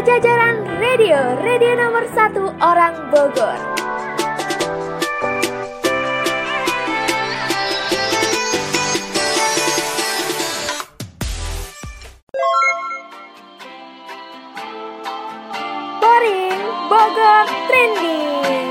Pajajaran Radio, radio nomor satu orang Bogor. Boring Bogor Trending.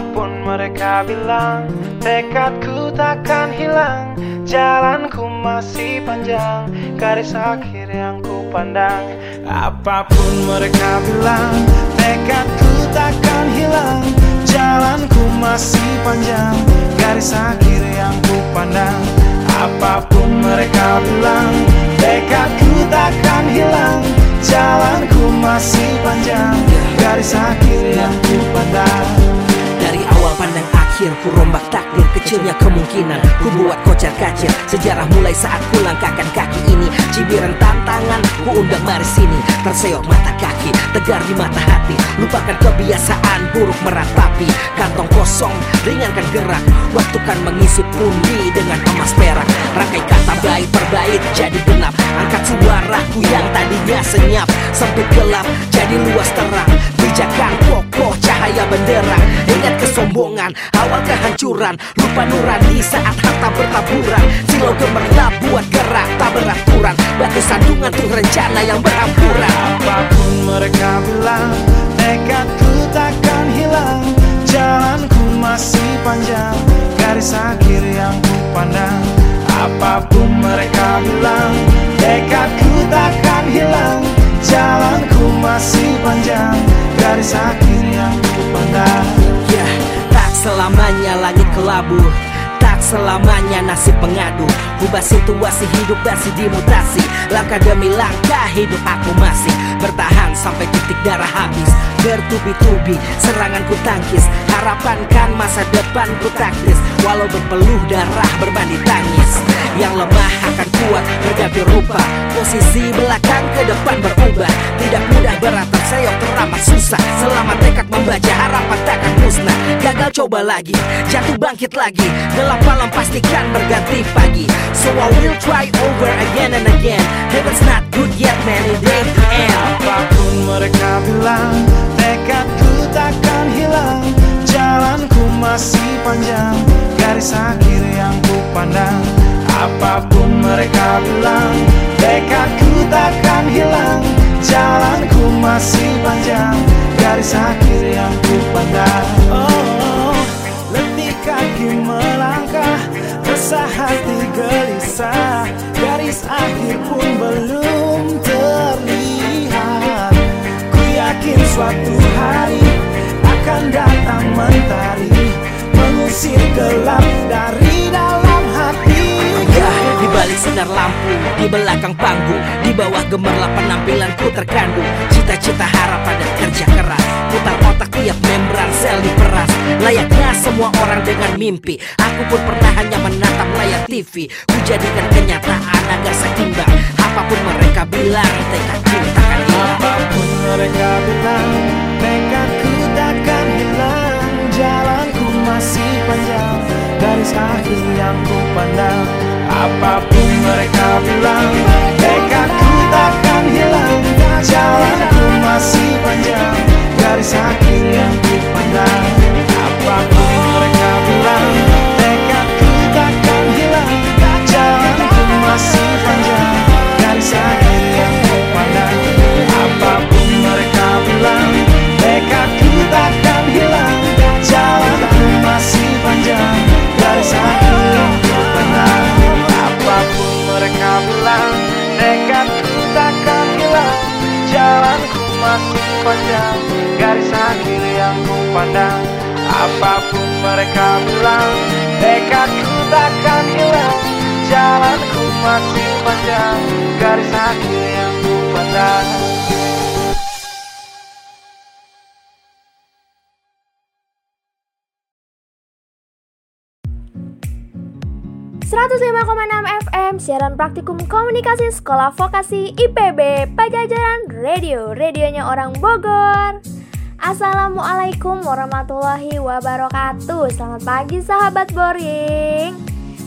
Apa pun mereka bilang Tekadku takkan hilang Jalanku masih panjang Garis akhir yang ku pandang. Apa pun mereka bilang Tekadku takkan hilang Jalanku masih panjang Garis akhir yang ku pandang. Apa pun mereka bilang Tekadku takkan hilang Jalanku masih panjang Garis akhir yang ku pandang awal pandang akhir Ku rombak takdir Kecilnya kemungkinan. Ku buat kocar kacir Sejarah mulai saat ku langkahkan kaki ini. Cibiran tantangan Ku undang mari sini Terseok mata kaki Tegar di mata hati. Lupakan kebiasaan buruk meratapi. Kantong kosong Ringankan gerak. Waktu kan mengisi pundi Dengan emas perak. Rangkai kata baik per bait Jadi genap. Angkat suaraku yang tadinya senyap. Sempit gelap Jadi luas terang. Pijakan kokoh cahaya benderang. Ingat kesombongan Awal kehancuran. Lupa nurani saat harta bertaburan. Silau gemerlap buat gerak tak beraturan. Batu sandungan tuh rencana yang berampuran Apa pun mereka bilang Tekadku takkan hilang. Jalanku masih panjang Garis akhir yang ku pandang. Apa pun mereka bilang Tekadku takkan hilang Jalanku masih panjang Garis akhir yang ku Ya, tak selamanya langit kelabu Tak selamanya nasib pengadu. Ubah situasi hidup masih dimutasi. Langkah demi langkah hidup aku masih. Bertahan sampai titik darah habis. Bertubi-tubi serangan ku tangkis. Harapan kan masa depan ku taktis. Walau berpeluh darah berbanding tangis. Yang lemah akan kuat berganti rupa. Posisi belakang ke depan berubah. Tidak mudah berat terseok teramat susah. Selama tekad membaca harapan takkan musnah. Gagal coba lagi, jatuh bangkit lagi. Gelap malam pastikan berganti pagi. So I will try over again and again. Heaven's not good yet man, it ain't. The end Apa pun mereka bilang Tekadku takkan hilang. Jalanku masih panjang Garis akhir yang ku pandang. Apa pun mereka bilang Tekadku takkan hilang. Jalanku masih panjang Garis akhir yang ku pandang. Oh, gelisah Garis akhir pun belum terlihat. Ku yakin suatu hari akan datang mentari Mengusir gelap dari sinar lampu, di belakang panggung, di bawah gemerlap penampilanku terkandung. Cita-cita harapan dan kerja keras, putar otak tiap membran sel diperas. Layaknya semua orang dengan mimpi, aku pun pernah hanya menatap layar TV. Ku jadikan kenyataan agar seimbang. Apa pun mereka bilang, tekadku takkan hilang. Apa pun mereka bilang Tekadku takkan hilang Jalanku masih panjang Garis akhir yang ku pandang Apa pun mereka bilang Tekadku takkan hilang. Jalanku masih panjang Garis akhir yang ku pandang. Apa pun pandang Apa pun mereka bilang Tekadku takkan hilang Jalanku masih panjang Garis akhir yang ku pandang 105,6 FM siaran praktikum komunikasi Sekolah Vokasi IPB Pajajaran Radio, radionya orang Bogor. Assalamualaikum warahmatullahi wabarakatuh. Selamat pagi sahabat boring.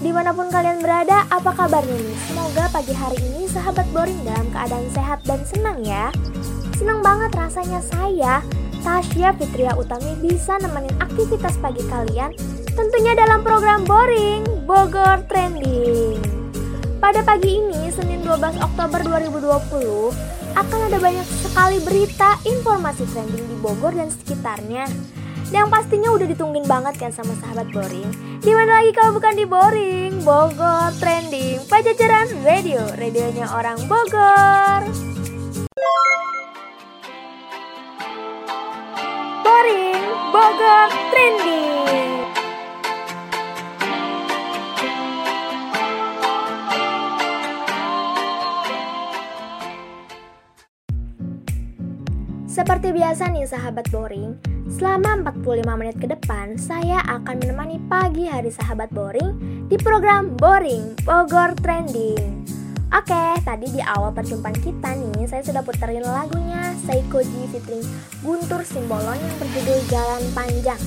Di mana pun kalian berada, apa kabarnya nih? Semoga pagi hari ini sahabat boring dalam keadaan sehat dan senang ya. Senang banget rasanya saya, Tasya Fitria Utami bisa nemenin aktivitas pagi kalian tentunya dalam program Boring Bogor Trending. Pada pagi ini, Senin 12 Oktober 2020, akan ada banyak sekali berita informasi trending di Bogor dan sekitarnya. Yang pastinya udah ditungguin banget kan sama sahabat Boring. Di mana lagi kalau bukan di Boring, Bogor Trending, Pajajaran Radio, radionya orang Bogor. Boring, Bogor Trending. Seperti biasa nih sahabat boring, selama 45 menit ke depan saya akan menemani pagi hari sahabat boring di program Boring Bogor Trending. Oke, tadi di awal perjumpaan kita nih saya sudah puterin lagunya Seikoji featuring Guntur Simbolon yang berjudul Jalan Panjang.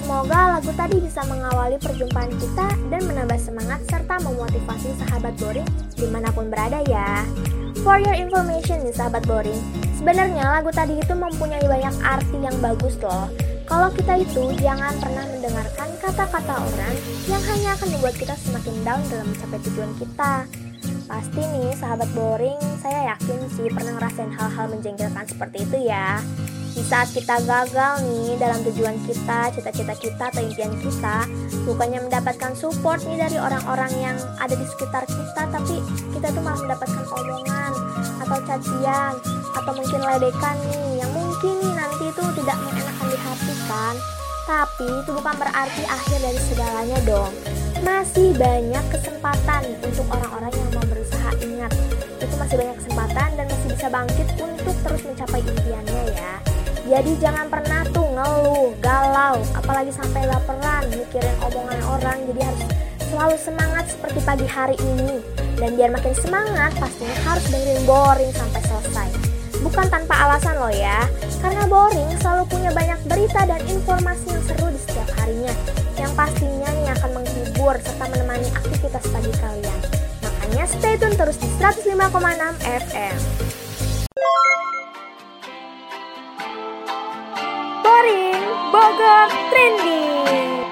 Semoga lagu tadi bisa mengawali perjumpaan kita dan menambah semangat serta memotivasi sahabat boring di mana pun berada ya. For your information nih sahabat boring, Sebenarnya lagu tadi itu mempunyai banyak arti yang bagus loh. Kalau kita itu jangan pernah mendengarkan kata-kata orang yang hanya akan membuat kita semakin down dalam mencapai tujuan kita. Pasti nih sahabat boring, saya yakin sih pernah ngerasain hal-hal menjengkelkan seperti itu ya. Di saat kita gagal nih dalam tujuan kita, cita-cita kita atau impian kita, bukannya mendapatkan support nih dari orang-orang yang ada di sekitar kita, tapi kita tuh malah mendapatkan omongan atau cacian atau mungkin ledekan nih yang mungkin nih nanti itu tidak mengenakan di hati kan. Tapi itu bukan berarti akhir dari segalanya dong. Masih banyak kesempatan untuk orang-orang yang mau berusaha ingat. Itu masih banyak kesempatan dan masih bisa bangkit untuk terus mencapai impiannya ya. Jadi jangan pernah tuh ngeluh, galau, apalagi sampai laparan, mikirin omongan orang. Jadi harus selalu semangat seperti pagi hari ini. Dan biar makin semangat, pastinya harus dengerin boring sampai selesai. Bukan tanpa alasan loh ya, karena boring selalu punya banyak berita dan informasi yang seru di setiap harinya. Yang pastinya nih akan menghibur serta menemani aktivitas pagi kalian. Makanya stay tune terus di 105,6 FM. Bogor Trending.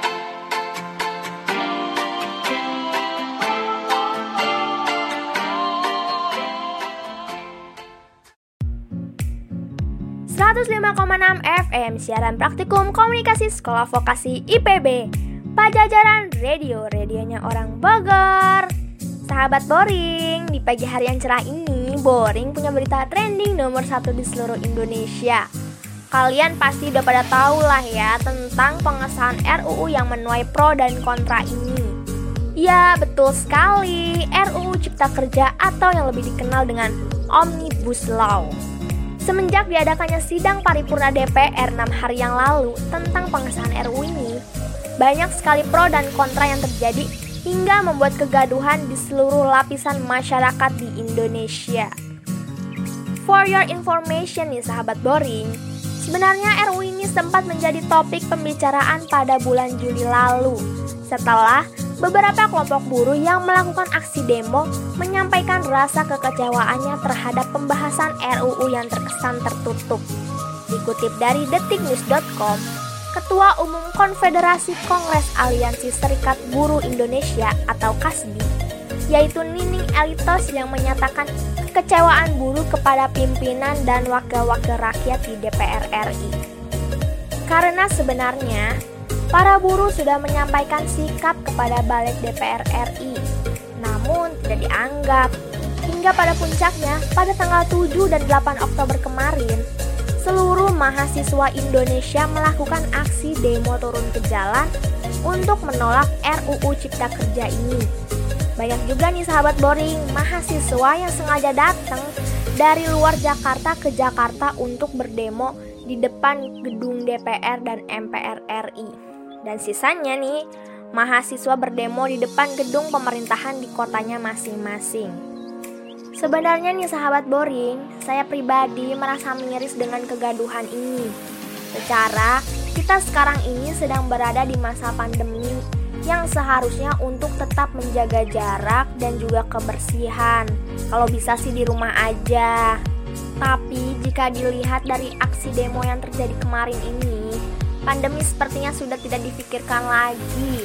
enam FM siaran praktikum komunikasi sekolah vokasi IPB Pajajaran Radio, radionya orang Bogor. Sahabat Boring, di pagi hari yang cerah ini Boring punya berita trending nomor satu di seluruh Indonesia Kalian pasti udah pada tahu lah ya tentang pengesahan RUU yang menuai pro dan kontra ini. Ya, betul sekali. RUU Cipta Kerja atau yang lebih dikenal dengan Omnibus Law. Semenjak diadakannya sidang paripurna DPR 6 hari yang lalu tentang pengesahan RUU ini, banyak sekali pro dan kontra yang terjadi hingga membuat kegaduhan di seluruh lapisan masyarakat di Indonesia. For your information nih sahabat boring, Sebenarnya RUU ini sempat menjadi topik pembicaraan pada bulan Juli lalu setelah beberapa kelompok buruh yang melakukan aksi demo menyampaikan rasa kekecewaannya terhadap pembahasan RUU yang terkesan tertutup. Dikutip dari detiknews.com, Ketua Umum Konfederasi Kongres Aliansi Serikat Buruh Indonesia atau KASBI, yaitu Nining Elitos yang menyatakan kekecewaan buruh kepada pimpinan dan wakil-wakil rakyat di DPR RI. Karena sebenarnya, para buruh sudah menyampaikan sikap kepada balik DPR RI, namun tidak dianggap. Hingga pada puncaknya, pada tanggal 7 dan 8 Oktober kemarin, seluruh mahasiswa Indonesia melakukan aksi demo turun ke jalan untuk menolak RUU Cipta Kerja ini. Banyak juga nih sahabat boring, mahasiswa yang sengaja datang dari luar Jakarta ke Jakarta untuk berdemo di depan gedung DPR dan MPR RI. Dan sisanya nih, mahasiswa berdemo di depan gedung pemerintahan di kotanya masing-masing. Sebenarnya nih sahabat boring, saya pribadi merasa miris dengan kegaduhan ini. Secara kita sekarang ini sedang berada di masa pandemi yang seharusnya untuk tetap menjaga jarak dan juga kebersihan. Kalau bisa sih di rumah aja. Tapi jika dilihat dari aksi demo yang terjadi kemarin ini, pandemi sepertinya sudah tidak difikirkan lagi.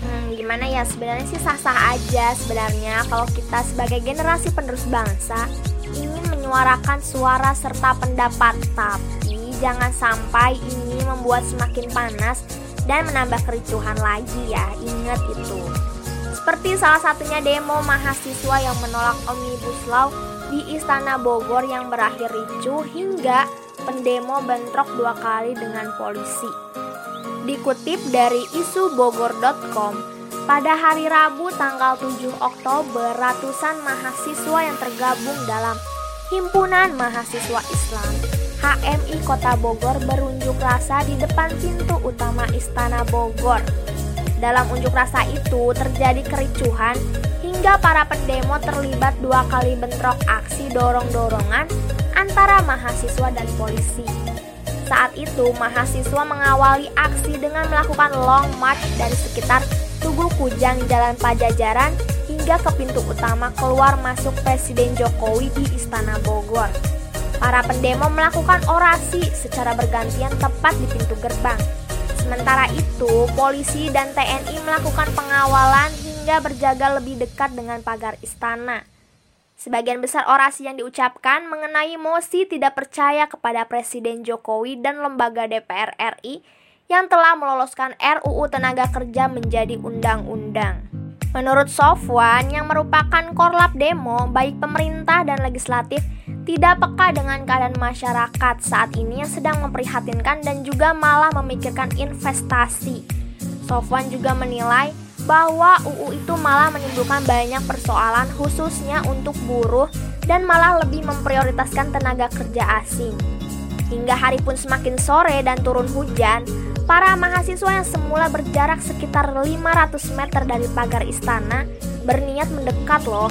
Hmm, gimana ya sebenarnya sih sah-sah aja sebenarnya kalau kita sebagai generasi penerus bangsa ingin menyuarakan suara serta pendapat, tapi jangan sampai ini membuat semakin panas dan menambah kericuhan lagi ya. Ingat itu. Seperti salah satunya demo mahasiswa yang menolak Omnibus Law di Istana Bogor yang berakhir ricuh hingga pendemo bentrok dua kali dengan polisi. Dikutip dari isubogor.com, pada hari Rabu tanggal 7 Oktober, ratusan mahasiswa yang tergabung dalam Himpunan Mahasiswa Islam HMI Kota Bogor berunjuk rasa di depan pintu utama Istana Bogor. Dalam unjuk rasa itu terjadi kericuhan hingga para pendemo terlibat dua kali bentrok aksi dorong-dorongan antara mahasiswa dan polisi. Saat itu, mahasiswa mengawali aksi dengan melakukan long march dari sekitar Tugu Kujang Jalan Pajajaran hingga ke pintu utama keluar masuk Presiden Jokowi di Istana Bogor. Para pendemo melakukan orasi secara bergantian tepat di pintu gerbang. Sementara itu, polisi dan TNI melakukan pengawalan hingga berjaga lebih dekat dengan pagar istana. Sebagian besar orasi yang diucapkan mengenai mosi tidak percaya kepada Presiden Jokowi dan lembaga DPR RI yang telah meloloskan RUU Tenaga Kerja menjadi undang-undang. Menurut Sofwan yang merupakan korlap demo, baik pemerintah dan legislatif tidak peka dengan keadaan masyarakat saat ini yang sedang memprihatinkan dan juga malah memikirkan investasi. Sofwan juga menilai bahwa UU itu malah menimbulkan banyak persoalan khususnya untuk buruh dan malah lebih memprioritaskan tenaga kerja asing. Hingga hari pun semakin sore dan turun hujan, para mahasiswa yang semula berjarak sekitar 500 meter dari pagar istana berniat mendekat loh.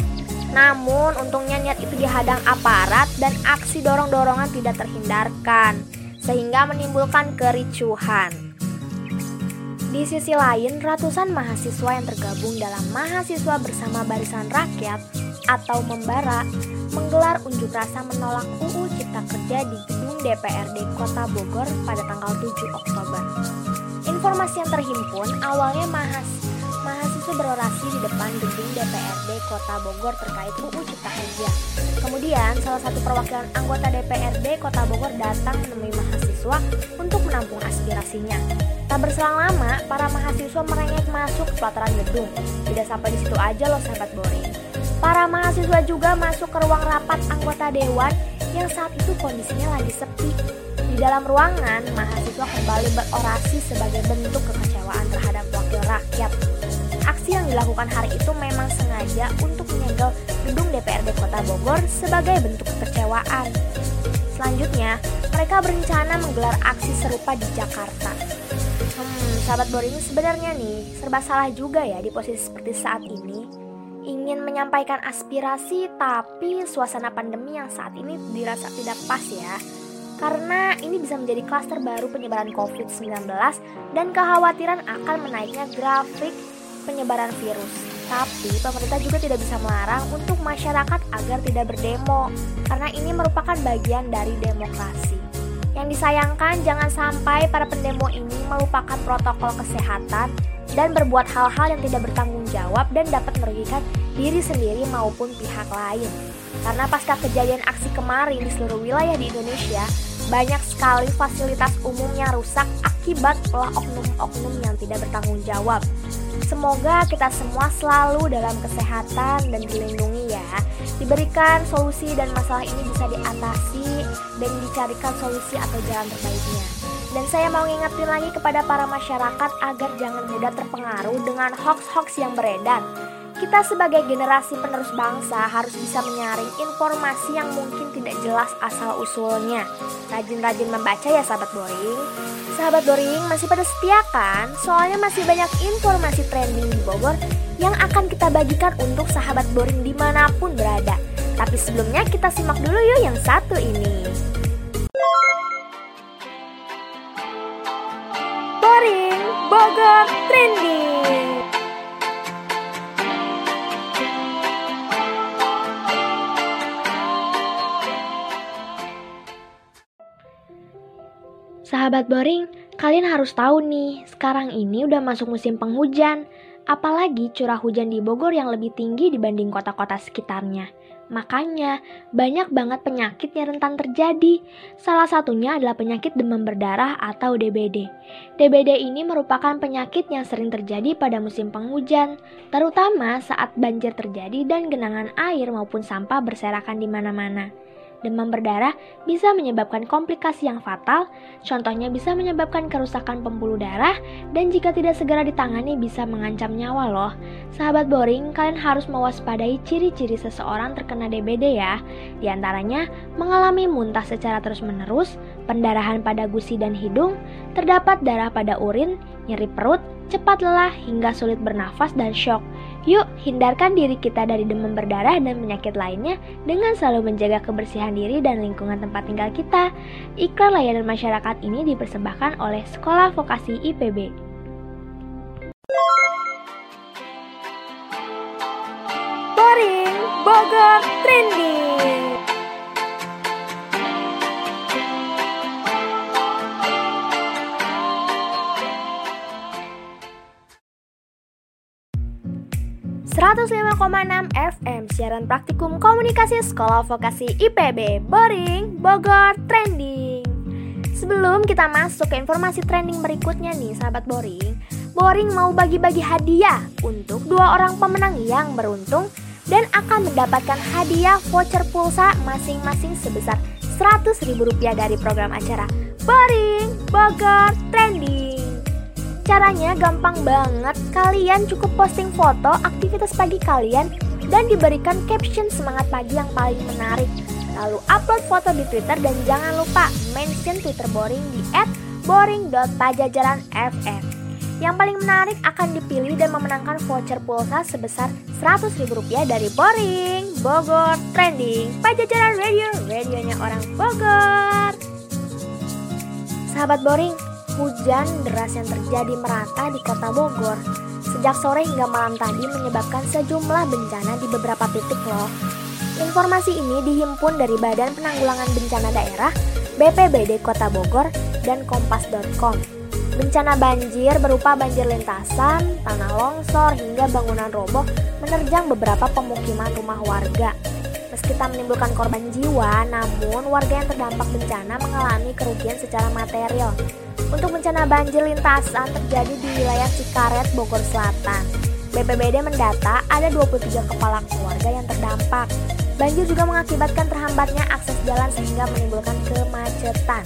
Namun untungnya niat itu dihadang aparat dan aksi dorong-dorongan tidak terhindarkan, sehingga menimbulkan kericuhan. Di sisi lain, ratusan mahasiswa yang tergabung dalam Mahasiswa Bersama Barisan Rakyat atau Membara menggelar unjuk rasa menolak UU Cipta Kerja di gedung DPRD Kota Bogor pada tanggal 7 Oktober. Informasi yang terhimpun awalnya mahas mahasiswa berorasi di depan gedung DPRD Kota Bogor terkait UU Cipta Kerja. Kemudian, salah satu perwakilan anggota DPRD Kota Bogor datang menemui mahasiswa untuk menampung aspirasinya. Tak berselang lama, para mahasiswa merengek masuk ke pelataran gedung. Tidak sampai di situ aja loh sahabat boring. Para mahasiswa juga masuk ke ruang rapat anggota dewan yang saat itu kondisinya lagi sepi. Di dalam ruangan, mahasiswa kembali berorasi sebagai bentuk kekecewaan terhadap wakil rakyat. Aksi yang dilakukan hari itu memang sengaja untuk menyegel gedung DPRD Kota Bogor sebagai bentuk kekecewaan. Selanjutnya, mereka berencana menggelar aksi serupa di Jakarta. Hmm, sahabat boring sebenarnya nih serba salah juga ya di posisi seperti saat ini. Ingin menyampaikan aspirasi tapi suasana pandemi yang saat ini dirasa tidak pas ya. Karena ini bisa menjadi klaster baru penyebaran COVID-19 dan kekhawatiran akan menaiknya grafik penyebaran virus. Tapi pemerintah juga tidak bisa melarang untuk masyarakat agar tidak berdemo karena ini merupakan bagian dari demokrasi. Yang disayangkan jangan sampai para pendemo ini melupakan protokol kesehatan dan berbuat hal-hal yang tidak bertanggung jawab dan dapat merugikan diri sendiri maupun pihak lain. Karena pasca kejadian aksi kemarin di seluruh wilayah di Indonesia, banyak sekali fasilitas umum yang rusak akibat pola oknum-oknum yang tidak bertanggung jawab. Semoga kita semua selalu dalam kesehatan dan dilindungi ya. Diberikan solusi dan masalah ini bisa diatasi dan dicarikan solusi atau jalan terbaiknya. Dan saya mau ngingetin lagi kepada para masyarakat agar jangan mudah terpengaruh dengan hoax-hoax yang beredar. Kita sebagai generasi penerus bangsa harus bisa menyaring informasi yang mungkin tidak jelas asal-usulnya. Rajin-rajin membaca ya sahabat boring. Sahabat boring masih pada setia kan? Soalnya masih banyak informasi trending di Bogor yang akan kita bagikan untuk sahabat boring di mana pun berada. Tapi sebelumnya kita simak dulu yuk yang satu ini. Boring Bogor Trending. Sahabat boring, kalian harus tahu nih, sekarang ini udah masuk musim penghujan. Apalagi curah hujan di Bogor yang lebih tinggi dibanding kota-kota sekitarnya. Makanya, banyak banget penyakit yang rentan terjadi. Salah satunya adalah penyakit demam berdarah atau DBD. DBD ini merupakan penyakit yang sering terjadi pada musim penghujan, terutama saat banjir terjadi dan genangan air maupun sampah berserakan di mana-mana. Demam berdarah bisa menyebabkan komplikasi yang fatal, contohnya bisa menyebabkan kerusakan pembuluh darah, dan jika tidak segera ditangani bisa mengancam nyawa loh. Sahabat boring, kalian harus mewaspadai ciri-ciri seseorang terkena DBD ya. Di antaranya, mengalami muntah secara terus-menerus, pendarahan pada gusi dan hidung, terdapat darah pada urin, nyeri perut, cepat lelah hingga sulit bernafas dan shock. Yuk, hindarkan diri kita dari demam berdarah dan penyakit lainnya dengan selalu menjaga kebersihan diri dan lingkungan tempat tinggal kita. Iklan layanan masyarakat ini dipersembahkan oleh Sekolah Vokasi IPB. Boring Bogor Trending. ...105,6 FM siaran praktikum komunikasi sekolah vokasi IPB Boring Bogor Trending. Sebelum kita masuk ke informasi trending berikutnya nih sahabat Boring Boring mau bagi-bagi hadiah untuk dua orang pemenang yang beruntung Dan akan mendapatkan hadiah voucher pulsa masing-masing sebesar Rp100.000 dari program acara Boring Bogor Trending Caranya gampang banget, kalian cukup posting foto aktivitas pagi kalian dan diberikan caption semangat pagi yang paling menarik. Lalu upload foto di Twitter dan jangan lupa mention Twitter Boring di @boring.pajajaranfm. Yang paling menarik akan dipilih dan memenangkan voucher pulsa sebesar Rp100.000 dari Boring, Bogor, Trending, Pajajaran Radio, radionya orang Bogor. Sahabat Boring, Hujan deras yang terjadi merata di kota Bogor sejak sore hingga malam tadi menyebabkan sejumlah bencana di beberapa titik loh. Informasi ini dihimpun dari Badan Penanggulangan Bencana Daerah, BPBD Kota Bogor, dan kompas.com. Bencana banjir berupa banjir lintasan, tanah longsor, hingga bangunan roboh menerjang beberapa pemukiman rumah warga. Meski tak menimbulkan korban jiwa, namun warga yang terdampak bencana mengalami kerugian secara material. Untuk bencana banjir lintasan terjadi di wilayah Cikaret, Bogor Selatan. BPBD mendata ada 23 kepala keluarga yang terdampak. Banjir juga mengakibatkan terhambatnya akses jalan sehingga menimbulkan kemacetan.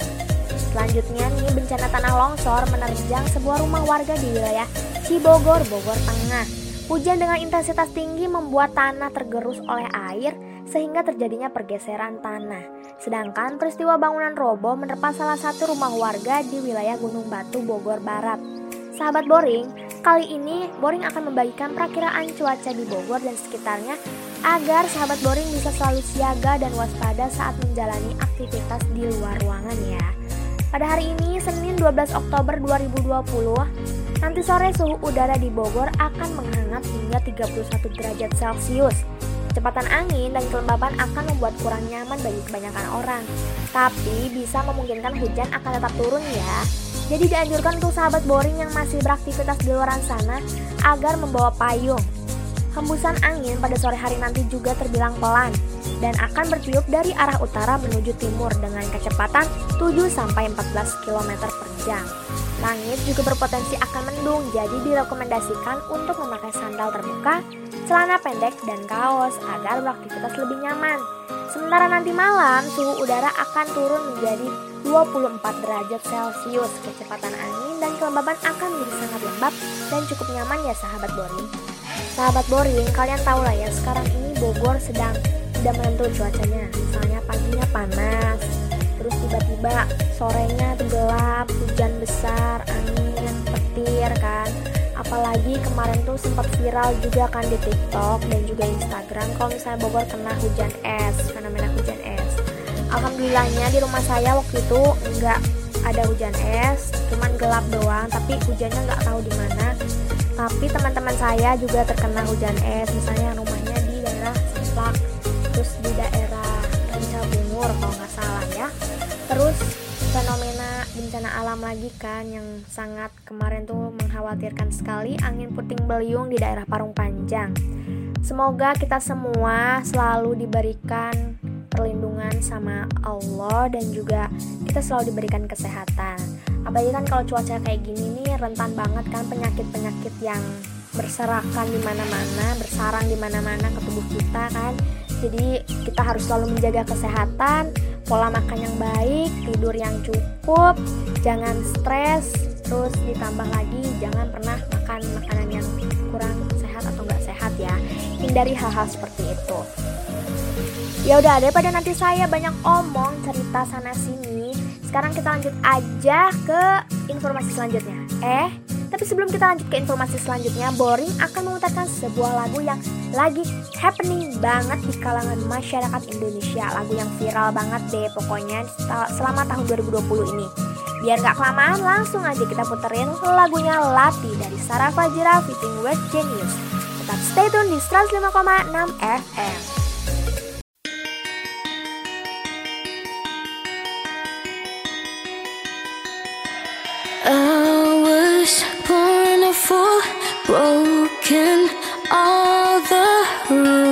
Selanjutnya nih bencana tanah longsor menerjang sebuah rumah warga di wilayah Cibogor, Bogor Tengah. Hujan dengan intensitas tinggi membuat tanah tergerus oleh air sehingga terjadinya pergeseran tanah. Sedangkan peristiwa bangunan roboh menerpa salah satu rumah warga di wilayah Gunung Batu, Bogor Barat. Sahabat Boring, kali ini Boring akan membagikan perakiraan cuaca di Bogor dan sekitarnya agar sahabat Boring bisa selalu siaga dan waspada saat menjalani aktivitas di luar ruangan ya. Pada hari ini, Senin 12 Oktober 2020, nanti sore suhu udara di Bogor akan menghangat hingga 31 derajat Celcius. Kecepatan angin dan kelembaban akan membuat kurang nyaman bagi kebanyakan orang. Tapi bisa memungkinkan hujan akan tetap turun ya. Jadi dianjurkan untuk sahabat boring yang masih beraktivitas di luar sana agar membawa payung. Hembusan angin pada sore hari nanti juga terbilang pelan dan akan bertiup dari arah utara menuju timur dengan kecepatan 7-14 km per jam. Langit juga berpotensi akan mendung, jadi direkomendasikan untuk memakai sandal terbuka, celana pendek, dan kaos agar beraktivitas lebih nyaman. Sementara nanti malam, suhu udara akan turun menjadi 24 derajat Celcius. Kecepatan angin dan kelembaban akan menjadi sangat lembab dan cukup nyaman ya sahabat boring. Sahabat boring, kalian tahu lah ya, sekarang ini Bogor sedang tidak menentu cuacanya. Misalnya paginya panas, terus tiba-tiba sorenya tuh gelap, hujan besar, angin, petir kan. Apalagi kemarin tuh sempat viral juga kan di TikTok dan juga Instagram kalau misalnya Bogor kena hujan es, fenomena hujan es. Alhamdulillahnya di rumah saya waktu itu nggak ada hujan es, cuman gelap doang, tapi hujannya nggak tahu di mana tapi teman-teman saya juga terkena hujan es misalnya rumahnya di daerah Semplak terus di daerah Ranca Bungur kalau nggak salah ya terus fenomena bencana alam lagi kan yang sangat kemarin tuh mengkhawatirkan sekali angin puting beliung di daerah Parung Panjang semoga kita semua selalu diberikan perlindungan sama Allah dan juga kita selalu diberikan kesehatan apalagi kan kalau cuaca kayak gini nih rentan banget kan penyakit-penyakit yang berserakan di mana-mana, bersarang di mana-mana ke tubuh kita kan. Jadi kita harus selalu menjaga kesehatan, pola makan yang baik, tidur yang cukup, jangan stres, terus ditambah lagi jangan pernah makan makanan yang kurang sehat atau nggak sehat ya. Hindari hal-hal seperti itu. Ya udah daripada nanti saya banyak omong cerita sana sini, sekarang kita lanjut aja ke informasi selanjutnya. Eh, tapi sebelum kita lanjut ke informasi selanjutnya, Boring akan memutarkan sebuah lagu yang lagi happening banget di kalangan masyarakat Indonesia. Lagu yang viral banget deh pokoknya selama tahun 2020 ini. Biar gak kelamaan, langsung aja kita puterin lagunya Lati dari Sarah Fajira featuring West Genius. Tetap stay tune di 105,6 FM. Broken all the rules.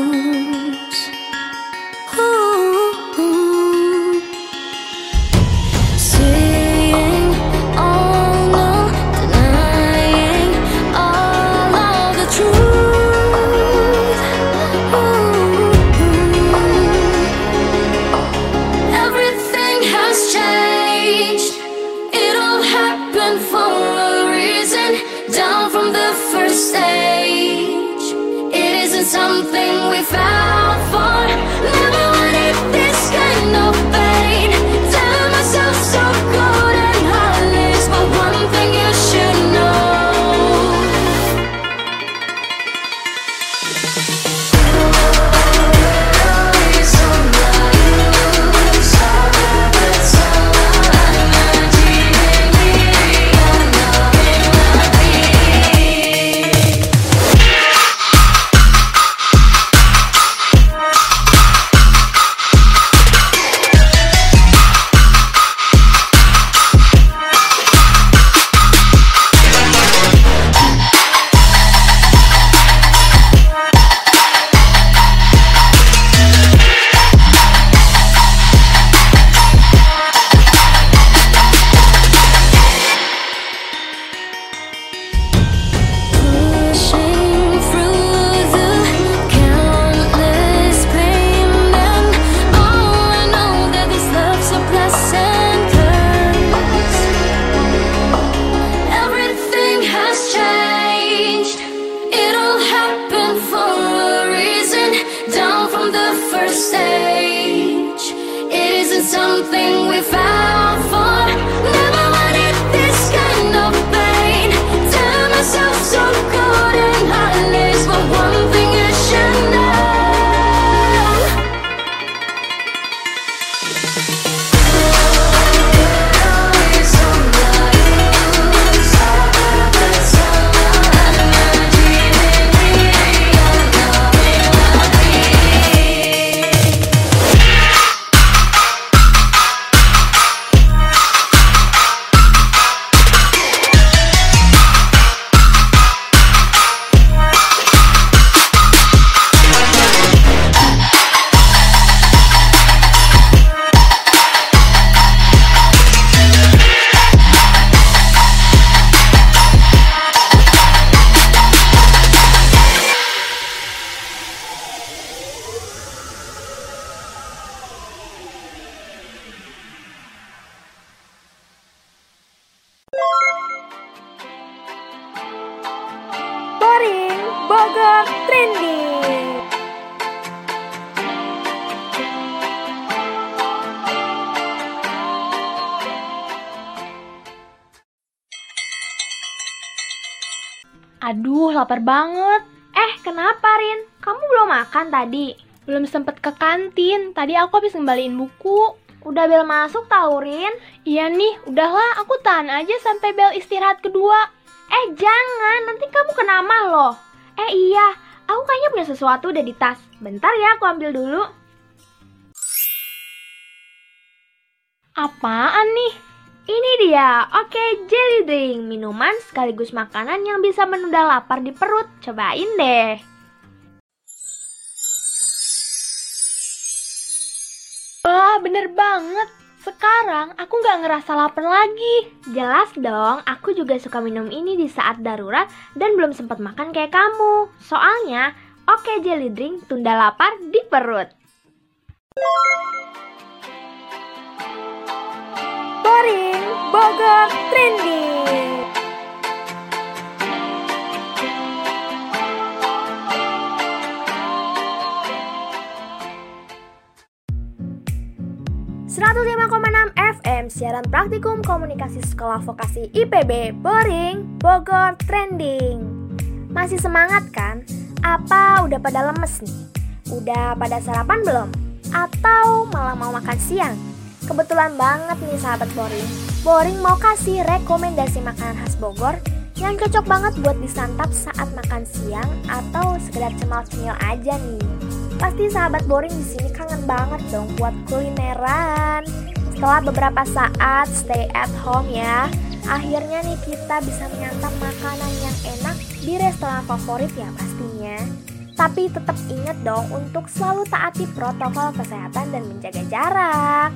stage. It isn't something we found. Aduh, lapar banget. Eh, kenapa Rin? Kamu belum makan tadi? Belum sempet ke kantin. Tadi aku habis ngembaliin buku. Udah bel masuk tau Rin? Iya nih, udahlah aku tahan aja sampai bel istirahat kedua. Eh, jangan. Nanti kamu kena mah loh. Eh, iya. Aku kayaknya punya sesuatu udah di tas. Bentar ya, aku ambil dulu. Apaan nih? Ini dia, oke jelly drink, minuman sekaligus makanan yang bisa menunda lapar di perut. Cobain deh. Wah, bener banget. Sekarang aku nggak ngerasa lapar lagi. Jelas dong, aku juga suka minum ini di saat darurat dan belum sempat makan kayak kamu. Soalnya, oke jelly drink tunda lapar di perut. Boring Bogor Trending. ...105,6 FM siaran praktikum komunikasi sekolah vokasi IPB Boring Bogor Trending Masih semangat kan? Apa udah pada lemes nih? Udah pada sarapan belum? Atau malah mau makan siang? Kebetulan banget nih sahabat Boring. Boring mau kasih rekomendasi makanan khas Bogor yang cocok banget buat disantap saat makan siang atau sekedar cemal cemil aja nih. Pasti sahabat Boring di sini kangen banget dong buat kulineran. Setelah beberapa saat stay at home ya, akhirnya nih kita bisa menyantap makanan yang enak di restoran favorit ya pastinya. Tapi tetap ingat dong untuk selalu taati protokol kesehatan dan menjaga jarak.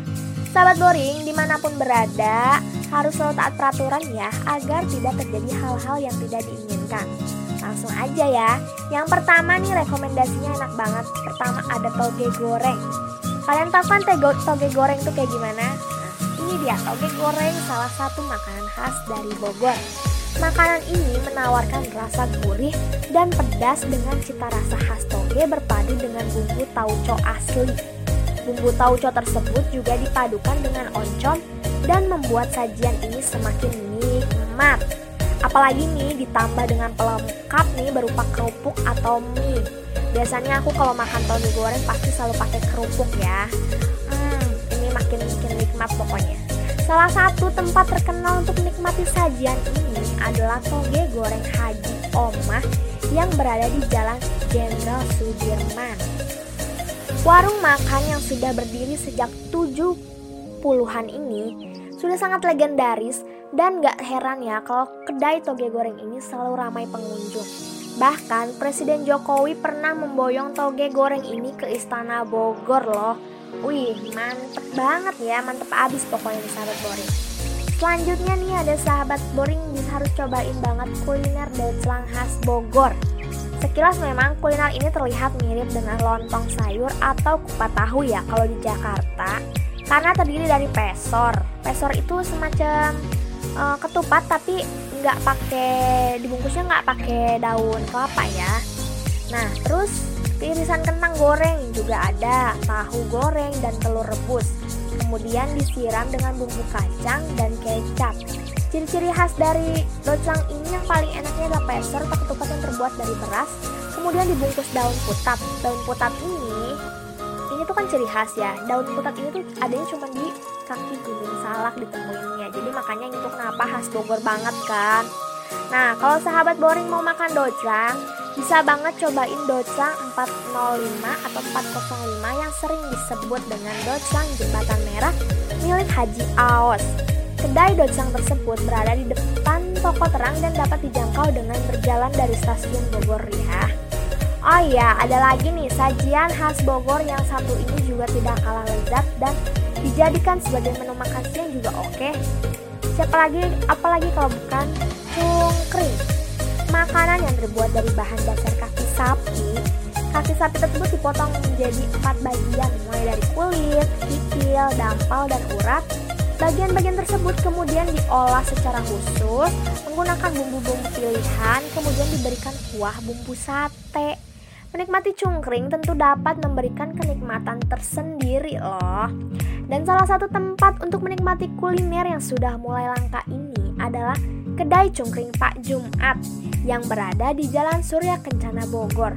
Sahabat boring di mana pun berada harus selalu taat peraturan ya agar tidak terjadi hal-hal yang tidak diinginkan. Langsung aja ya. Yang pertama nih rekomendasinya enak banget. Pertama ada toge goreng. Kalian tahu kan tego, toge goreng tuh kayak gimana? Nah, ini dia toge goreng salah satu makanan khas dari Bogor. Makanan ini menawarkan rasa gurih dan pedas dengan cita rasa khas toge berpadu dengan bumbu tauco asli. Bumbu tauco tersebut juga dipadukan dengan oncom dan membuat sajian ini semakin nikmat. Apalagi nih ditambah dengan pelengkap nih berupa kerupuk atau mie. Biasanya aku kalau makan toge goreng pasti selalu pakai kerupuk ya. Hmm, ini makin makin nikmat pokoknya. Salah satu tempat terkenal untuk menikmati sajian ini adalah toge goreng Haji Omah yang berada di Jalan Jenderal Sudirman. Warung makan yang sudah berdiri sejak 70-an ini sudah sangat legendaris dan gak heran ya kalau kedai toge goreng ini selalu ramai pengunjung. Bahkan Presiden Jokowi pernah memboyong toge goreng ini ke Istana Bogor loh. Wih, mantep banget ya, mantep abis pokoknya nih sahabat boring. Selanjutnya nih ada sahabat boring harus cobain banget kuliner doclang khas Bogor. Sekilas memang kuliner ini terlihat mirip dengan lontong sayur atau kupat tahu ya kalau di Jakarta. Karena terdiri dari pesor. Pesor itu semacam uh, ketupat tapi nggak pakai dibungkusnya nggak pakai daun kelapa ya. Nah terus irisan kentang goreng juga ada, tahu goreng dan telur rebus. Kemudian disiram dengan bumbu kacang dan kecap. Ciri-ciri khas dari doclang ini yang paling enaknya adalah pesor atau ketupat yang terbuat dari beras, kemudian dibungkus daun putat. Daun putat ini, ini tuh kan ciri khas ya. Daun putat ini tuh adanya cuma di kaki gunung salak ditemuinnya. Jadi makanya ini tuh kenapa khas Bogor banget kan. Nah, kalau sahabat boring mau makan doclang, bisa banget cobain doclang 405 atau 405 yang sering disebut dengan doclang jembatan merah milik Haji Aos. Kedai doclang tersebut berada di depan toko terang dan dapat dijangkau dengan berjalan dari stasiun Bogor ya. Oh iya, ada lagi nih sajian khas Bogor yang satu ini juga tidak kalah lezat dan dijadikan sebagai menu makan siang juga oke. Siapa lagi, apalagi kalau bukan cungkring. Makanan yang terbuat dari bahan dasar kaki sapi. Kaki sapi tersebut dipotong menjadi empat bagian, mulai dari kulit, kikil, dampal, dan urat. Bagian-bagian tersebut kemudian diolah secara khusus menggunakan bumbu-bumbu pilihan, kemudian diberikan kuah bumbu sate. Menikmati cungkring tentu dapat memberikan kenikmatan tersendiri loh. Dan salah satu tempat untuk menikmati kuliner yang sudah mulai langka ini adalah kedai cungkring Pak Jumat yang berada di Jalan Surya Kencana Bogor.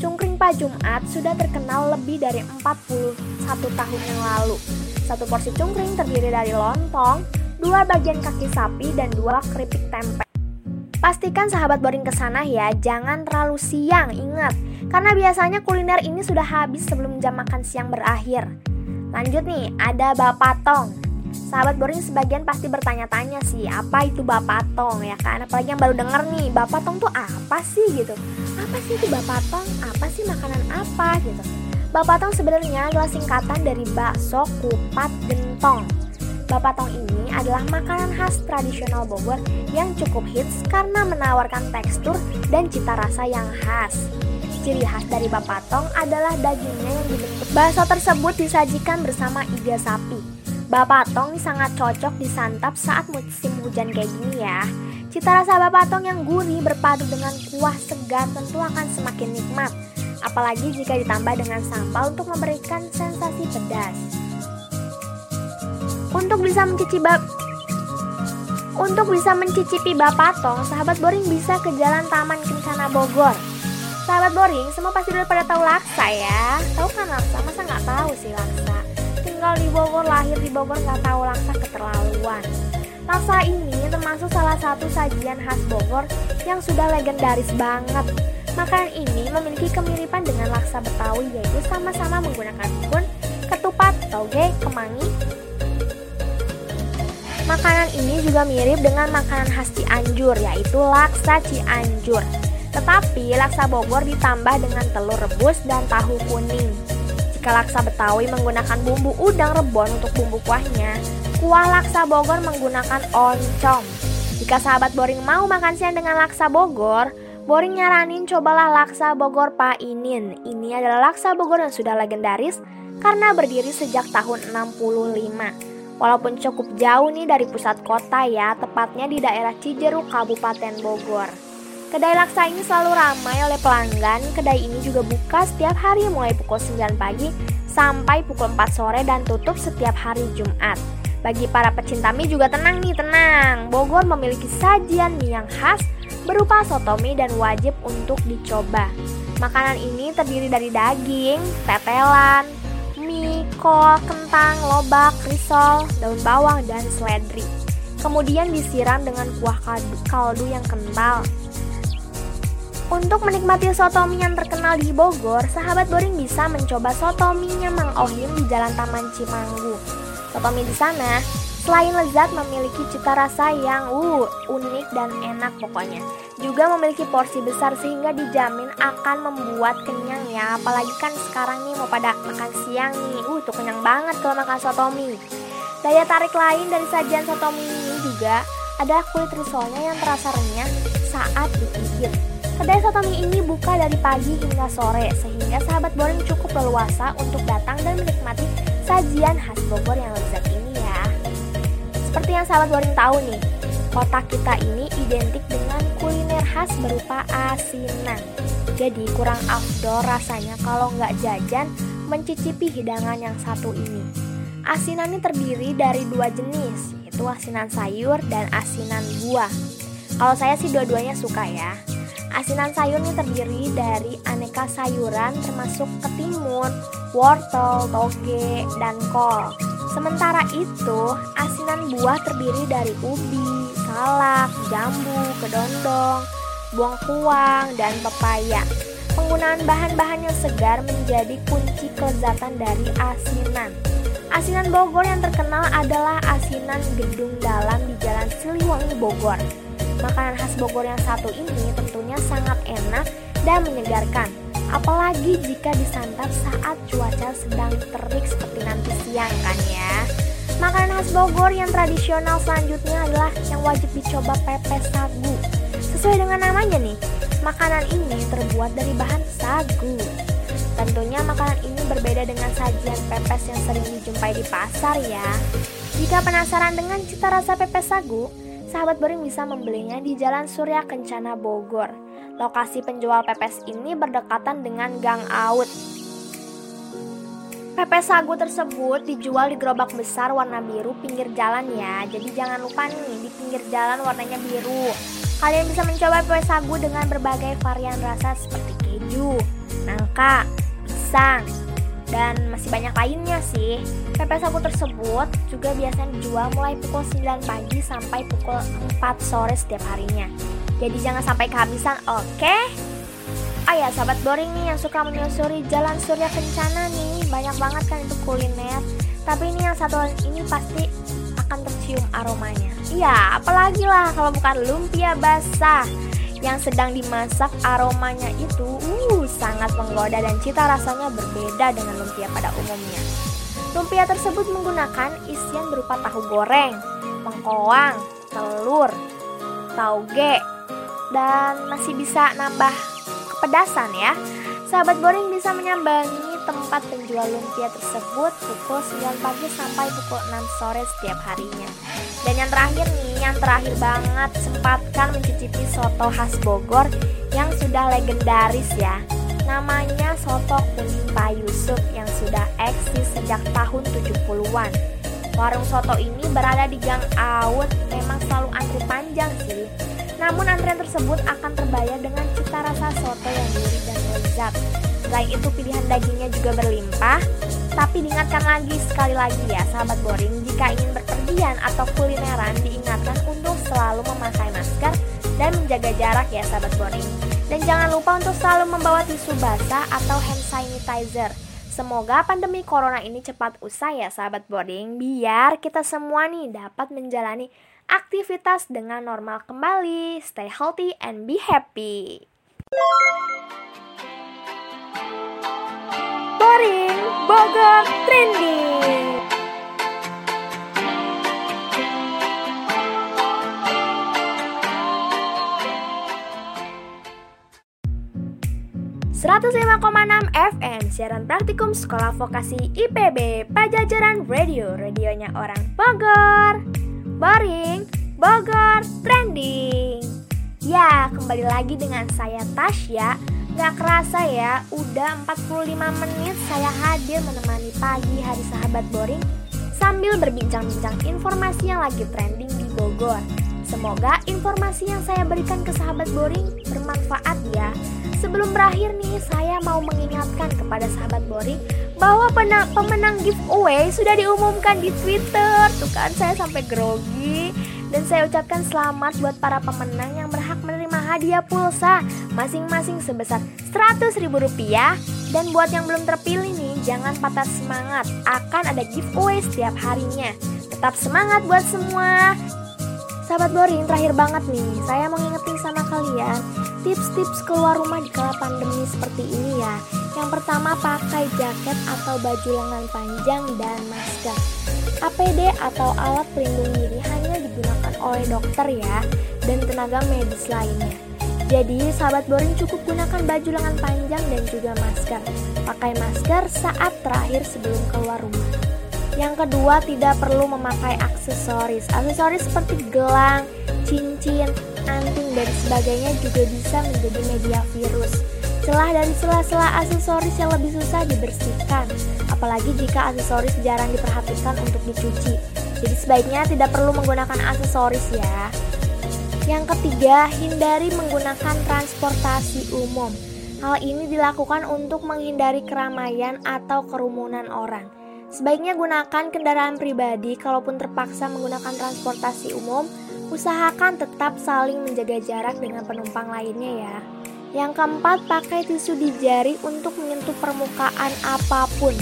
Cungkring Pak Jumat sudah terkenal lebih dari 41 tahun yang lalu. Satu porsi cungkring terdiri dari lontong, dua bagian kaki sapi, dan dua keripik tempe. Pastikan sahabat boring ke sana ya, jangan terlalu siang, ingat. Karena biasanya kuliner ini sudah habis sebelum jam makan siang berakhir. Lanjut nih, ada bapatong. Sahabat boring sebagian pasti bertanya-tanya sih, apa itu bapatong ya kan? Apalagi yang baru denger nih, bapatong tuh apa sih gitu? Apa sih itu bapatong? Apa sih makanan apa gitu? Bapatong sebenarnya adalah singkatan dari bakso kupat gentong. Bapatong ini adalah makanan khas tradisional Bogor yang cukup hits karena menawarkan tekstur dan cita rasa yang khas. Ciri khas dari bapatong adalah dagingnya yang dibentuk. Bakso tersebut disajikan bersama iga sapi. Bapatong sangat cocok disantap saat musim hujan kayak gini ya. Cita rasa bapatong yang gurih berpadu dengan kuah segar tentu akan semakin nikmat apalagi jika ditambah dengan sambal untuk memberikan sensasi pedas. Untuk bisa mencicipi bab untuk bisa mencicipi bapatong, sahabat boring bisa ke Jalan Taman Kencana Bogor. Sahabat boring, semua pasti udah pada tahu laksa ya. Tahu kan laksa? Masa nggak tahu sih laksa? Tinggal di Bogor, lahir di Bogor nggak tahu laksa keterlaluan. Laksa ini termasuk salah satu sajian khas Bogor yang sudah legendaris banget. Makanan ini memiliki kemiripan dengan laksa Betawi yaitu sama-sama menggunakan bihun, ketupat, toge, kemangi. Makanan ini juga mirip dengan makanan khas Cianjur yaitu laksa Cianjur. Tetapi laksa Bogor ditambah dengan telur rebus dan tahu kuning. Jika laksa Betawi menggunakan bumbu udang rebon untuk bumbu kuahnya, kuah laksa Bogor menggunakan oncom. Jika sahabat boring mau makan siang dengan laksa Bogor, Boring nyaranin cobalah laksa Bogor Pak Inin. Ini adalah laksa Bogor yang sudah legendaris karena berdiri sejak tahun 65. Walaupun cukup jauh nih dari pusat kota ya, tepatnya di daerah Cijeruk, Kabupaten Bogor. Kedai laksa ini selalu ramai oleh pelanggan. Kedai ini juga buka setiap hari mulai pukul 9 pagi sampai pukul 4 sore dan tutup setiap hari Jumat. Bagi para pecinta mie juga tenang nih, tenang. Bogor memiliki sajian mie yang khas berupa soto mie dan wajib untuk dicoba. Makanan ini terdiri dari daging, tetelan, mie, kol, kentang, lobak, risol, daun bawang, dan seledri. Kemudian disiram dengan kuah kaldu, kaldu yang kental. Untuk menikmati soto mie yang terkenal di Bogor, sahabat boring bisa mencoba soto mie-nya Mang Ohim di Jalan Taman Cimanggu. Soto mie di sana Selain lezat memiliki cita rasa yang uh, unik dan enak pokoknya. Juga memiliki porsi besar sehingga dijamin akan membuat kenyang ya. Apalagi kan sekarang nih mau pada makan siang nih. Uh, tuh kenyang banget kalau makan soto mie. Daya tarik lain dari sajian soto mie ini juga ada kulit risolnya yang terasa renyah saat digigit. Kedai soto mie ini buka dari pagi hingga sore sehingga sahabat boring cukup leluasa untuk datang dan menikmati sajian khas Bogor yang lezat ini. Seperti yang sahabat boring tahu nih, kota kita ini identik dengan kuliner khas berupa asinan. Jadi kurang afdol rasanya kalau nggak jajan mencicipi hidangan yang satu ini. Asinan ini terdiri dari dua jenis, yaitu asinan sayur dan asinan buah. Kalau saya sih dua-duanya suka ya. Asinan sayur ini terdiri dari aneka sayuran termasuk ketimun, wortel, toge, dan kol. Sementara itu, asinan buah terdiri dari ubi, salak, jambu, kedondong, buang kuang, dan pepaya. Penggunaan bahan-bahan yang segar menjadi kunci kelezatan dari asinan. Asinan Bogor yang terkenal adalah asinan gedung dalam di Jalan Siliwangi Bogor. Makanan khas Bogor yang satu ini tentunya sangat enak dan menyegarkan apalagi jika disantap saat cuaca sedang terik seperti nanti siang kan ya. Makanan khas Bogor yang tradisional selanjutnya adalah yang wajib dicoba pepes sagu. Sesuai dengan namanya nih, makanan ini terbuat dari bahan sagu. Tentunya makanan ini berbeda dengan sajian pepes yang sering dijumpai di pasar ya. Jika penasaran dengan cita rasa pepes sagu, sahabat boring bisa membelinya di Jalan Surya Kencana Bogor. Lokasi penjual pepes ini berdekatan dengan Gang Aut. Pepes sagu tersebut dijual di gerobak besar warna biru pinggir jalan ya. Jadi jangan lupa nih di pinggir jalan warnanya biru. Kalian bisa mencoba pepes sagu dengan berbagai varian rasa seperti keju, nangka, pisang, dan masih banyak lainnya sih. Pepes sagu tersebut juga biasanya dijual mulai pukul 9 pagi sampai pukul 4 sore setiap harinya. Jadi jangan sampai kehabisan, oke? Okay? Oh ya, sahabat boring nih yang suka menyusuri Jalan Surya Kencana nih, banyak banget kan itu kuliner. Tapi ini yang satu ini pasti akan tercium aromanya. Iya, apalagi lah kalau bukan lumpia basah yang sedang dimasak aromanya itu uh sangat menggoda dan cita rasanya berbeda dengan lumpia pada umumnya. Lumpia tersebut menggunakan isian berupa tahu goreng, pengkoang, telur, tauge, dan masih bisa nambah kepedasan ya. Sahabat boring bisa menyambangi tempat penjual lumpia tersebut pukul 9 pagi sampai pukul 6 sore setiap harinya. Dan yang terakhir nih, yang terakhir banget sempatkan mencicipi soto khas Bogor yang sudah legendaris ya. Namanya soto kuning Pak Yusuf yang sudah eksis sejak tahun 70-an. Warung soto ini berada di Gang Aut, memang selalu antri panjang sih. Namun antrian tersebut akan terbayar dengan cita rasa soto yang gurih dan lezat. Selain itu pilihan dagingnya juga berlimpah. Tapi diingatkan lagi sekali lagi ya sahabat boring, jika ingin berpergian atau kulineran diingatkan untuk selalu memakai masker dan menjaga jarak ya sahabat boring. Dan jangan lupa untuk selalu membawa tisu basah atau hand sanitizer. Semoga pandemi corona ini cepat usai ya sahabat boarding biar kita semua nih dapat menjalani aktivitas dengan normal kembali. Stay healthy and be happy. Boring Bogor Trending. 105,6 FM Siaran Praktikum Sekolah Vokasi IPB Pajajaran Radio Radionya orang Bogor. Boring Bogor Trending. Ya, kembali lagi dengan saya Tasya Gak kerasa ya, udah 45 menit saya hadir menemani pagi hari sahabat boring Sambil berbincang-bincang informasi yang lagi trending di Bogor Semoga informasi yang saya berikan ke sahabat boring bermanfaat ya Sebelum berakhir nih, saya mau mengingatkan kepada sahabat boring bahwa pemenang, giveaway sudah diumumkan di Twitter. Tuh kan saya sampai grogi. Dan saya ucapkan selamat buat para pemenang yang hadiah pulsa masing-masing sebesar 100 ribu rupiah. Dan buat yang belum terpilih nih, jangan patah semangat. Akan ada giveaway setiap harinya. Tetap semangat buat semua. Sahabat boring, terakhir banget nih, saya mau ngingetin sama kalian tips-tips keluar rumah di kala pandemi seperti ini ya. Yang pertama pakai jaket atau baju lengan panjang dan masker. APD atau alat pelindung diri hanya digunakan oleh dokter ya dan tenaga medis lainnya. Jadi sahabat boring cukup gunakan baju lengan panjang dan juga masker. Pakai masker saat terakhir sebelum keluar rumah. Yang kedua, tidak perlu memakai aksesoris. Aksesoris seperti gelang, cincin, anting, dan sebagainya juga bisa menjadi media virus. Celah dari sela-sela aksesoris yang lebih susah dibersihkan, apalagi jika aksesoris jarang diperhatikan untuk dicuci. Jadi sebaiknya tidak perlu menggunakan aksesoris ya. Yang ketiga, hindari menggunakan transportasi umum. Hal ini dilakukan untuk menghindari keramaian atau kerumunan orang. Sebaiknya gunakan kendaraan pribadi kalaupun terpaksa menggunakan transportasi umum, usahakan tetap saling menjaga jarak dengan penumpang lainnya ya. Yang keempat, pakai tisu di jari untuk menyentuh permukaan apa pun.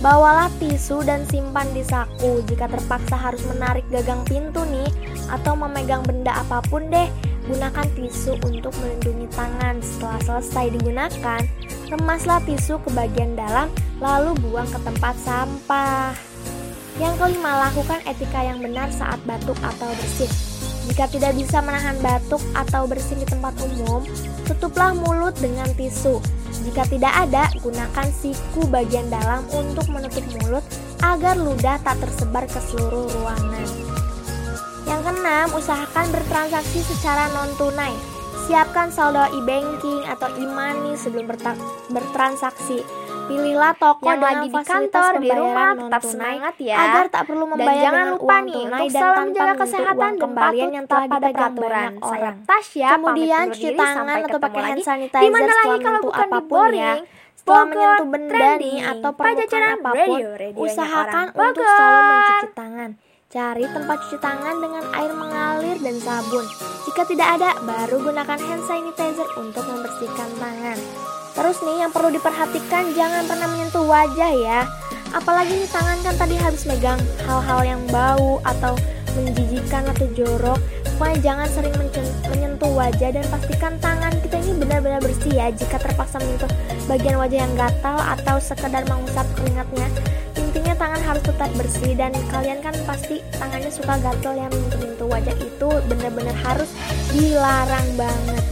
Bawalah tisu dan simpan di saku jika terpaksa harus menarik gagang pintu nih atau memegang benda apa pun deh. Gunakan tisu untuk melindungi tangan. Setelah selesai digunakan, remaslah tisu ke bagian dalam lalu buang ke tempat sampah. Yang kelima, lakukan etika yang benar saat batuk atau bersin. Jika tidak bisa menahan batuk atau bersin di tempat umum, tutuplah mulut dengan tisu. Jika tidak ada, gunakan siku bagian dalam untuk menutup mulut agar ludah tak tersebar ke seluruh ruangan. Yang keenam, usahakan bertransaksi secara non-tunai. Siapkan saldo e-banking atau e-money sebelum bertransaksi. Pilihlah toko yang lagi di kantor, di rumah, tetap semangat ya. Agar tak perlu membayar dan jangan lupa nih untuk selalu menjaga kesehatan dan kembalian yang telah pada peraturan. Saya Tasya, Kemudian cuci tangan atau pakai hand sanitizer Di mana setelah lagi kalau bukan di ya. boring, Setelah menyentuh benda trending, nih atau permukaan apa pun, Radio, usahakan untuk selalu mencuci tangan. Cari tempat cuci tangan dengan air mengalir dan sabun. Jika tidak ada, baru gunakan hand sanitizer untuk membersihkan tangan. Terus nih yang perlu diperhatikan jangan pernah menyentuh wajah ya. Apalagi nih tangan kan tadi habis megang hal-hal yang bau atau menjijikan atau jorok. Pokoknya jangan sering menyentuh wajah dan pastikan tangan kita ini benar-benar bersih ya. Jika terpaksa menyentuh bagian wajah yang gatal atau sekedar mengusap keringatnya, intinya tangan harus tetap bersih dan kalian kan pasti tangannya suka gatal yang menyentuh wajah itu benar-benar harus dilarang banget.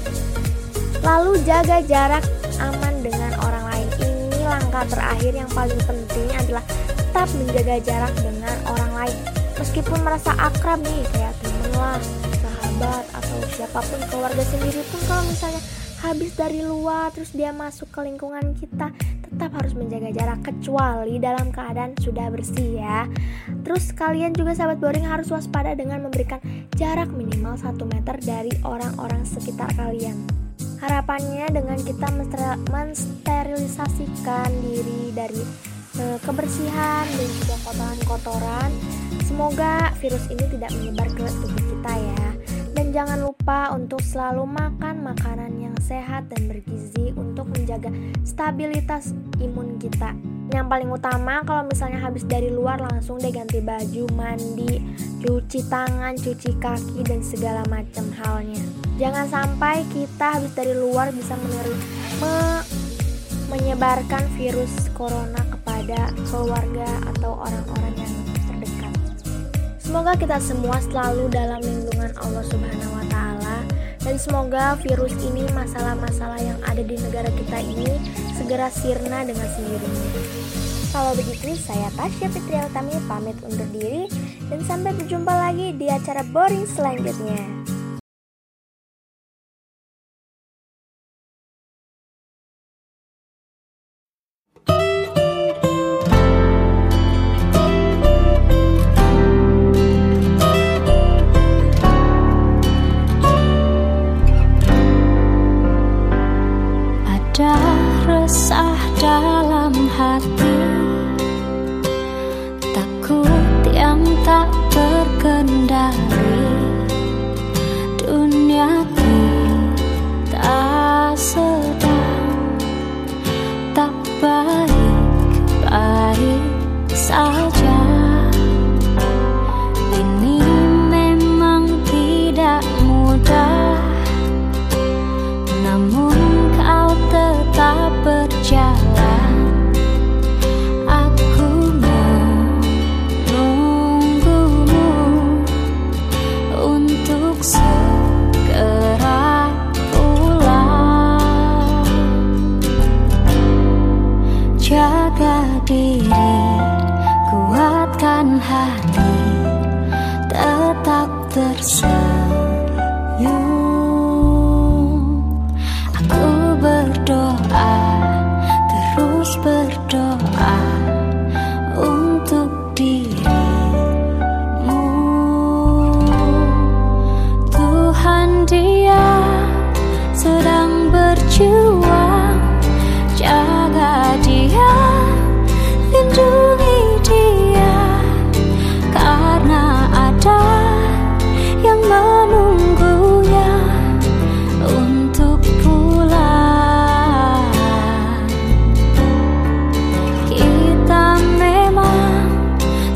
Lalu jaga jarak aman dengan orang lain. Ini langkah terakhir yang paling penting adalah tetap menjaga jarak dengan orang lain. Meskipun merasa akrab nih kayak temen lah, sahabat atau siapa pun keluarga sendiri pun kalau misalnya habis dari luar terus dia masuk ke lingkungan kita tetap harus menjaga jarak kecuali dalam keadaan sudah bersih ya terus kalian juga sahabat boring harus waspada dengan memberikan jarak minimal 1 meter dari orang-orang sekitar kalian harapannya dengan kita menster- mensterilisasikan diri dari eh, kebersihan dan juga kotoran-kotoran semoga virus ini tidak menyebar ke tubuh kita ya dan jangan lupa untuk selalu makan makanan yang sehat dan bergizi untuk menjaga stabilitas imun kita. Yang paling utama kalau misalnya habis dari luar langsung deh ganti baju, mandi, cuci tangan, cuci kaki dan segala macam halnya. Jangan sampai kita habis dari luar bisa meneru- me- menyebarkan virus corona kepada keluarga atau orang-orang yang terdekat. Semoga kita semua selalu dalam lindungan Allah Subhanahu wa taala dan semoga virus ini masalah-masalah yang ada di negara kita ini segera sirna dengan sendirinya. Kalau begitu, saya Tasya Fitri Utami pamit undur diri dan sampai berjumpa lagi di acara boring selanjutnya. Takut yang tak terkendali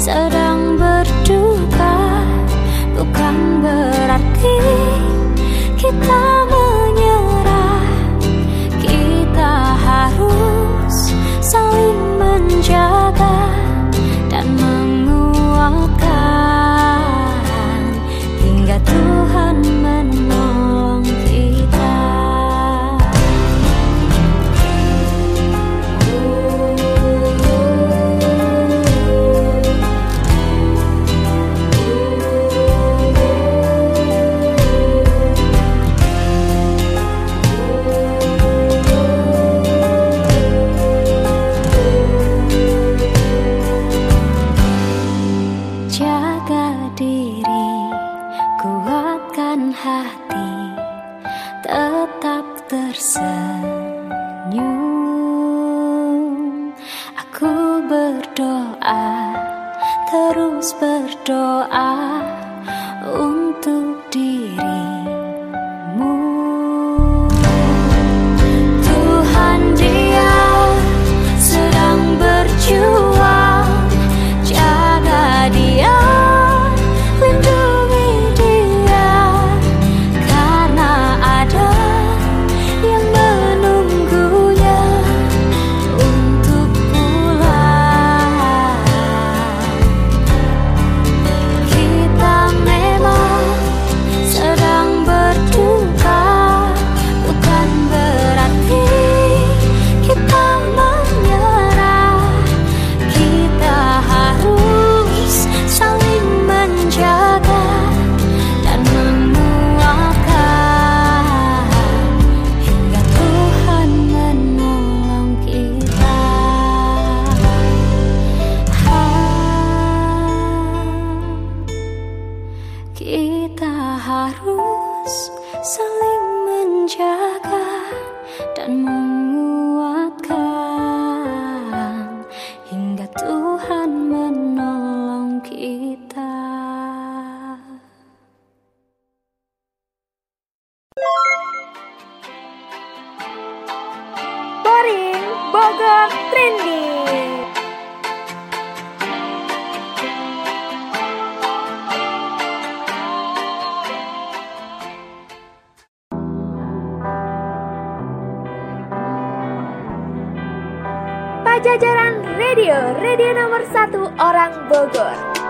Sarah. Satu orang Bogor.